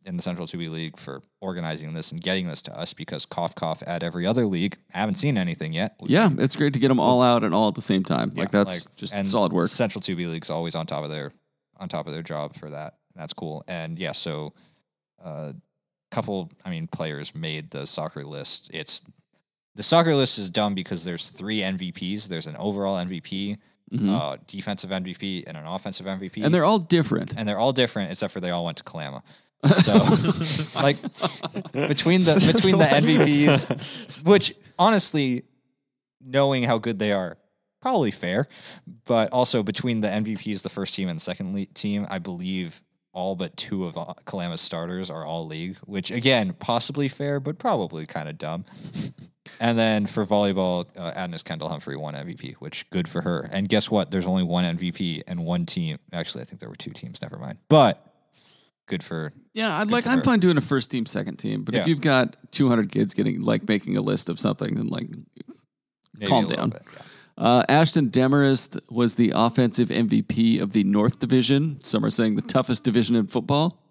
Speaker 2: in the Central 2B League for organizing this and getting this to us because cough cough at every other league. I haven't seen anything yet.
Speaker 1: Yeah, it's great to get them all out and all at the same time. Like
Speaker 2: Yeah,
Speaker 1: that's just
Speaker 2: and
Speaker 1: solid work.
Speaker 2: Central 2B League's always on top of their on top of their job for that. That's cool. And yeah, so a uh, couple I mean players made the soccer list. It's the soccer list is dumb because there's three MVPs. There's an overall MVP,
Speaker 1: Mhm.
Speaker 2: uh, defensive MVP, and an offensive MVP.
Speaker 1: and they're all different.
Speaker 2: and they're all different except for they all went to Kalama. So like between the between the MVPs, which honestly, knowing how good they are, probably fair. But also between the MVPs, the first team and the second team, I believe all but two of uh, Kalama's starters are all league, which again possibly fair, but probably kind of dumb. And then for volleyball, uh, Adna's Kendall Humphrey won MVP, which good for her. And guess what? There's only one MVP and one team. Actually, I think there were two teams. Never mind. But good for
Speaker 1: Yeah, I'd like. I'm
Speaker 2: her.
Speaker 1: fine doing a first team, second team, but if you've got 200 kids getting like making a list of something, then like
Speaker 2: maybe
Speaker 1: Calm down.
Speaker 2: bit, yeah.
Speaker 1: uh, Ashton Demarest was the offensive MVP of the North Division. Some are saying the toughest division in football.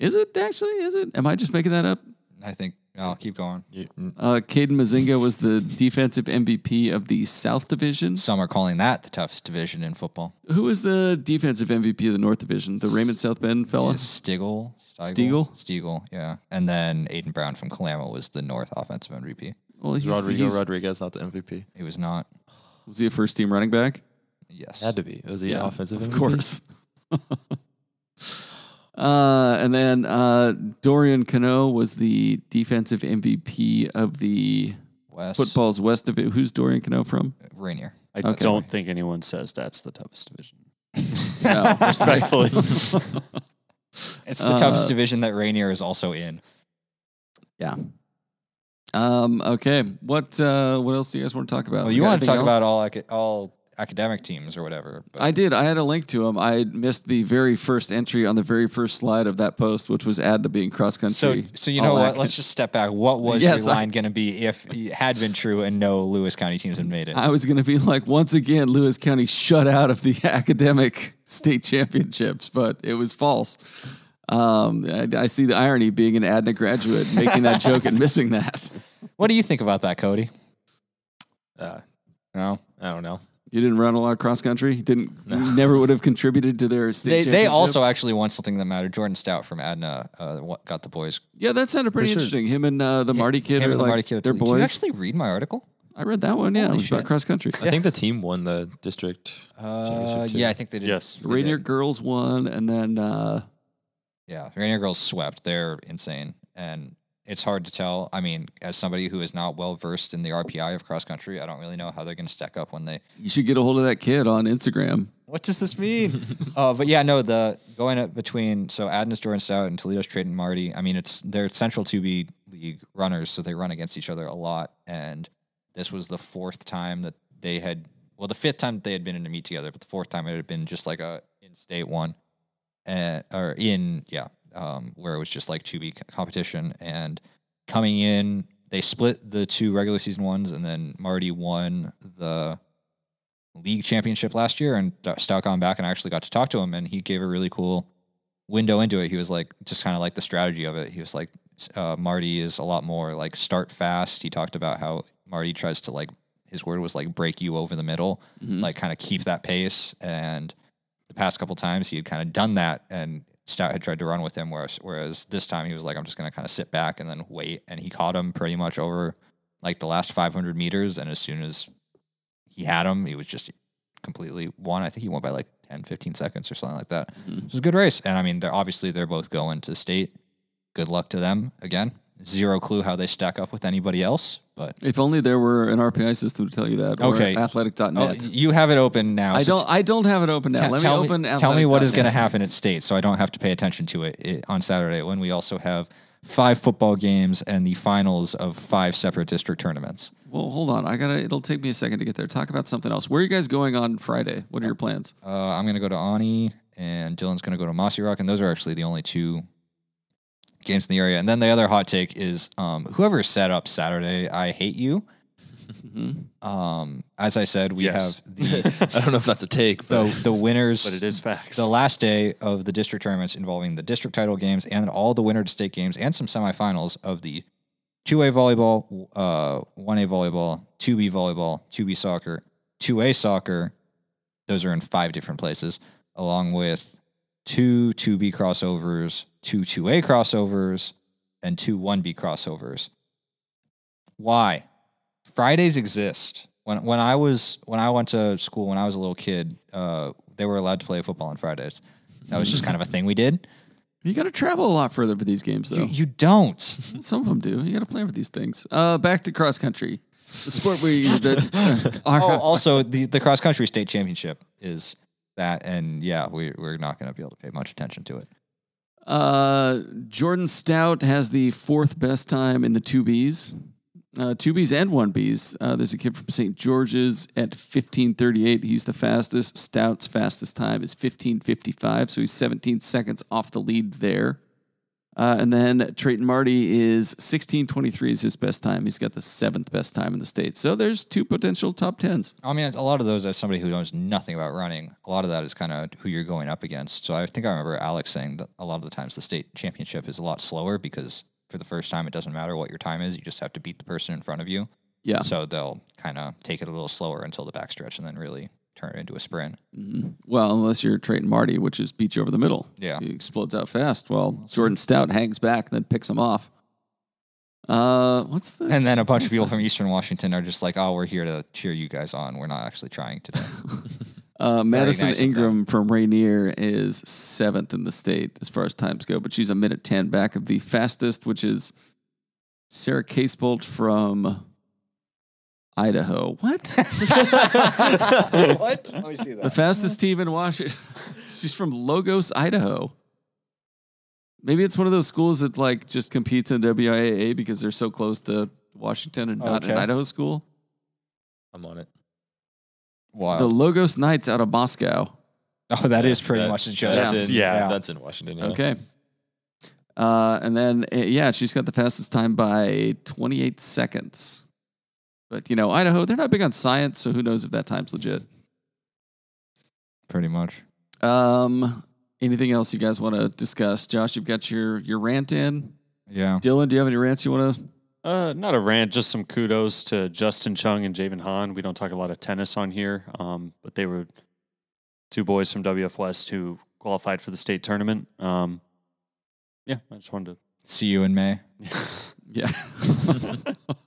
Speaker 1: Is it actually? Is it? Am I just making that up?
Speaker 2: I think I'll keep going.
Speaker 3: You,
Speaker 1: Uh, Caden Mazinga was the defensive MVP of the South Division.
Speaker 2: Some are calling that the toughest division in football.
Speaker 1: Who was the defensive MVP of the North Division? The Raymond South Bend fella?
Speaker 2: Is Stigl,
Speaker 1: Stiegel?
Speaker 2: Stiegel, yeah. And then Aiden Brown from Kalama was the North offensive MVP.
Speaker 1: Well, he's,
Speaker 3: Rodrigo
Speaker 1: he's-
Speaker 3: Rodriguez, not the MVP.
Speaker 2: He was not.
Speaker 1: was he a first team running back?
Speaker 2: Yes.
Speaker 3: Had to be. Was he
Speaker 1: Yeah,
Speaker 3: offensive?
Speaker 1: Of
Speaker 3: MVP?
Speaker 1: course. uh, and then uh, Dorian Cano was the defensive MVP of the
Speaker 2: West.
Speaker 1: football's West Division. Who's Dorian Cano from?
Speaker 2: Rainier.
Speaker 4: I
Speaker 1: Okay.
Speaker 4: don't think anyone says that's the toughest division.
Speaker 1: No.
Speaker 4: Respectfully.
Speaker 2: It's the toughest
Speaker 1: Uh,
Speaker 2: division that Rainier is also in.
Speaker 1: yeah. Um, okay. What uh, what else do you guys want to talk about?
Speaker 2: Well, you
Speaker 1: got
Speaker 2: want to talk
Speaker 1: anything
Speaker 2: about
Speaker 1: else?
Speaker 2: all aca- all academic teams or whatever. But
Speaker 1: I did. I had a link to him. I missed the very first entry on the very first slide of that post, which was add to being cross country.
Speaker 2: so so you know what?
Speaker 1: ac-
Speaker 2: Let's just step back. What was
Speaker 1: Yes,
Speaker 2: your line going to be if it had been true and no Lewis County teams had made it?
Speaker 1: I was going to be like, once again, Lewis County shut out of the academic state championships, but it was false. Um, I, I see the irony being an ADNA graduate making that joke and missing that.
Speaker 2: What do you think about that, Kody?
Speaker 3: Uh,
Speaker 2: No.
Speaker 3: I don't know.
Speaker 1: You didn't run a lot of cross country. You Didn't
Speaker 3: No.
Speaker 1: never would have contributed to their state.
Speaker 2: They, they also actually won something that mattered. Jordan Stout from Adna uh, got the boys.
Speaker 1: yeah, that sounded pretty
Speaker 3: sure.
Speaker 1: interesting. Him and uh, the Marty kid
Speaker 2: Him
Speaker 1: are
Speaker 2: and the
Speaker 1: like
Speaker 2: Marty kid.
Speaker 1: they're
Speaker 2: Did you actually read my article?
Speaker 1: I read that one. Yeah,
Speaker 2: Holy
Speaker 1: it was about cross country.
Speaker 3: I think the team won the district.
Speaker 2: Uh,
Speaker 3: Championship
Speaker 2: yeah, I think they did.
Speaker 4: Yes.
Speaker 2: They
Speaker 1: Rainier
Speaker 2: did.
Speaker 1: girls won, and then uh,
Speaker 2: Yeah, Rainier girls swept. They're insane, and it's hard to tell. I mean, as somebody who is not well versed in the RPI of cross country, I don't really know how they're going to stack up when they.
Speaker 1: you should get a hold of that kid on Instagram.
Speaker 2: What does this mean? uh, but yeah, no, the going up between so Adna's Jordan Stout and Toledo's Trayton Marty. I mean, it's they're central 2B league runners, so they run against each other a lot. And this was the fourth time that they had, well, the fifth time that they had been in a meet together, but the fourth time it had been just like a in-state one, and or in yeah, um, where it was just like two B competition. And coming in, they split the two regular season ones, and then Marty won the league championship last year, and Stout got back, and I actually got to talk to him, and he gave a really cool window into it. He was like, just kind of like the strategy of it. He was like, uh, Marty is a lot more like start fast. He talked about how Marty tries to like his word was like break you over the middle,
Speaker 1: Mhm.
Speaker 2: like kind of keep that pace. And the past couple times he had kind of done that, and Stout had tried to run with him, whereas whereas this time he was like, I'm just gonna kind of sit back and then wait, and he caught him pretty much over like the last 500 meters, and as soon as he had him, he was just completely won. I think he won by like 10, 15 seconds or something like that.
Speaker 1: Mhm.
Speaker 2: It was a good race. And I mean, they're obviously they're both going to state. Good luck to them again. Zero clue how they stack up with anybody else, but
Speaker 1: If only there were an RPI system to tell you that. Or
Speaker 2: Okay.
Speaker 1: Athletic.net.
Speaker 2: oh, you have it open now.
Speaker 1: I
Speaker 2: so
Speaker 1: don't. I don't have it open now.
Speaker 2: t-
Speaker 1: Let me
Speaker 2: tell
Speaker 1: open.
Speaker 2: tell me what is going to happen at state, so I don't have to pay attention to it, it on Saturday when we also have five football games and the finals of five separate district tournaments.
Speaker 1: Well, hold on. I gotta. It'll take me a second to get there. Talk about something else. Where are you guys going on Friday? What are your plans?
Speaker 2: Uh, I'm going to go to Ani, and Dylan's going to go to Mossyrock, and those are actually the only two games in the area. And then the other hot take is um, whoever set up Saturday, I hate you.
Speaker 1: Mhm.
Speaker 2: Um, as I said, we
Speaker 4: Yes.
Speaker 2: have the,
Speaker 3: I don't know if that's a take, but
Speaker 2: the the winners.
Speaker 4: But it is facts.
Speaker 2: the last day of the district tournaments involving the district title games and all the winner to state games and some semifinals of the 2A volleyball, uh, 1A volleyball, 2B volleyball, 2B soccer, 2A soccer. Those are in five different places, along with two 2B crossovers, two 2A crossovers, and two 1B crossovers. Why? Fridays exist. When when I was when I went to school when I was a little kid, uh, they were allowed to play football on Fridays. That was just kind of a thing we did.
Speaker 1: You got to travel a lot further for these games, though.
Speaker 2: You, you don't.
Speaker 1: Some of them do. You got to plan for these things. Uh, back to cross country, the sport you. The, our-
Speaker 2: Oh, also the the cross country state championship is that, and yeah, we we're not going to be able to pay much attention to it.
Speaker 1: Uh, Jordan Stout has the fourth best time in the two Bs. Uh, two Bs and one Bs. Uh, there's a kid from St. George's at 1538. He's the fastest. Stout's fastest time is 1555, so he's 17 seconds off the lead there. Uh, and then Trayton Marty is 1623 is his best time. He's got the seventh best time in the state. So there's two potential top tens.
Speaker 2: I mean, a lot of those, as somebody who knows nothing about running, a lot of that is kind of who you're going up against. So I think I remember Alex saying that a lot of the times the state championship is a lot slower because for the first time, it doesn't matter what your time is. You just have to beat the person in front of you.
Speaker 1: Yeah.
Speaker 2: So they'll kind of take it a little slower until the backstretch and then really turn it into a sprint.
Speaker 1: hmm Well, unless you're Trayton Marty, which is you over the middle.
Speaker 2: Yeah.
Speaker 1: He explodes out fast. Well, Jordan Stout hangs back and then picks him off. Uh, what's the
Speaker 2: And then a bunch of people
Speaker 1: the-
Speaker 2: from Eastern Washington are just like, oh, we're here to cheer you guys on. We're not actually trying today.
Speaker 1: Uh, Madison
Speaker 2: nice.
Speaker 1: Ingram from Rainier is seventh in the state as far as times go, but she's a minute 10 back of the fastest, which is Sarah Casebolt from Idaho. What?
Speaker 2: what? Let me see that.
Speaker 1: the fastest team in Washington. she's from Logos, Idaho. Maybe it's one of those schools that like just competes in WIAA because they're so close to Washington and not an Idaho school.
Speaker 3: I'm on it.
Speaker 2: Wow.
Speaker 1: The Logos Knights out of Moscow.
Speaker 2: oh, that is pretty
Speaker 3: That-
Speaker 2: much
Speaker 3: that's
Speaker 2: just.
Speaker 3: in,
Speaker 4: yeah.
Speaker 3: That's in Washington. Yeah.
Speaker 1: Okay. Uh, and then, uh, yeah, she's got the fastest time by 28 seconds. But, you know, Idaho, they're not big on science, so who knows if that time's legit.
Speaker 2: Pretty much.
Speaker 1: Um, anything else you guys want to discuss? Josh, you've got your, your rant in.
Speaker 2: Yeah.
Speaker 1: Dylan, do you have any rants you want to?
Speaker 4: Uh, not a rant, just some kudos to Justin Chung and Javen Han. We don't talk a lot of tennis on here, um, but they were two boys from WF West who qualified for the state tournament. Um, yeah, I just wanted to
Speaker 2: See you in May.
Speaker 1: Yeah.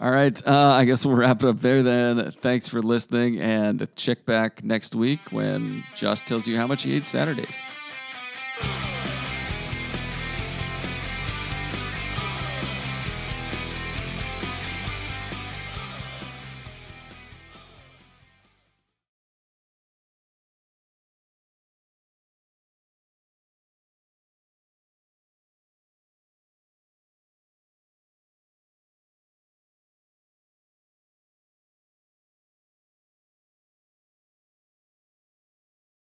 Speaker 1: All right. Uh, I guess we'll wrap it up there then. Thanks for listening and check back next week when Josh tells you how much he hates Saturdays.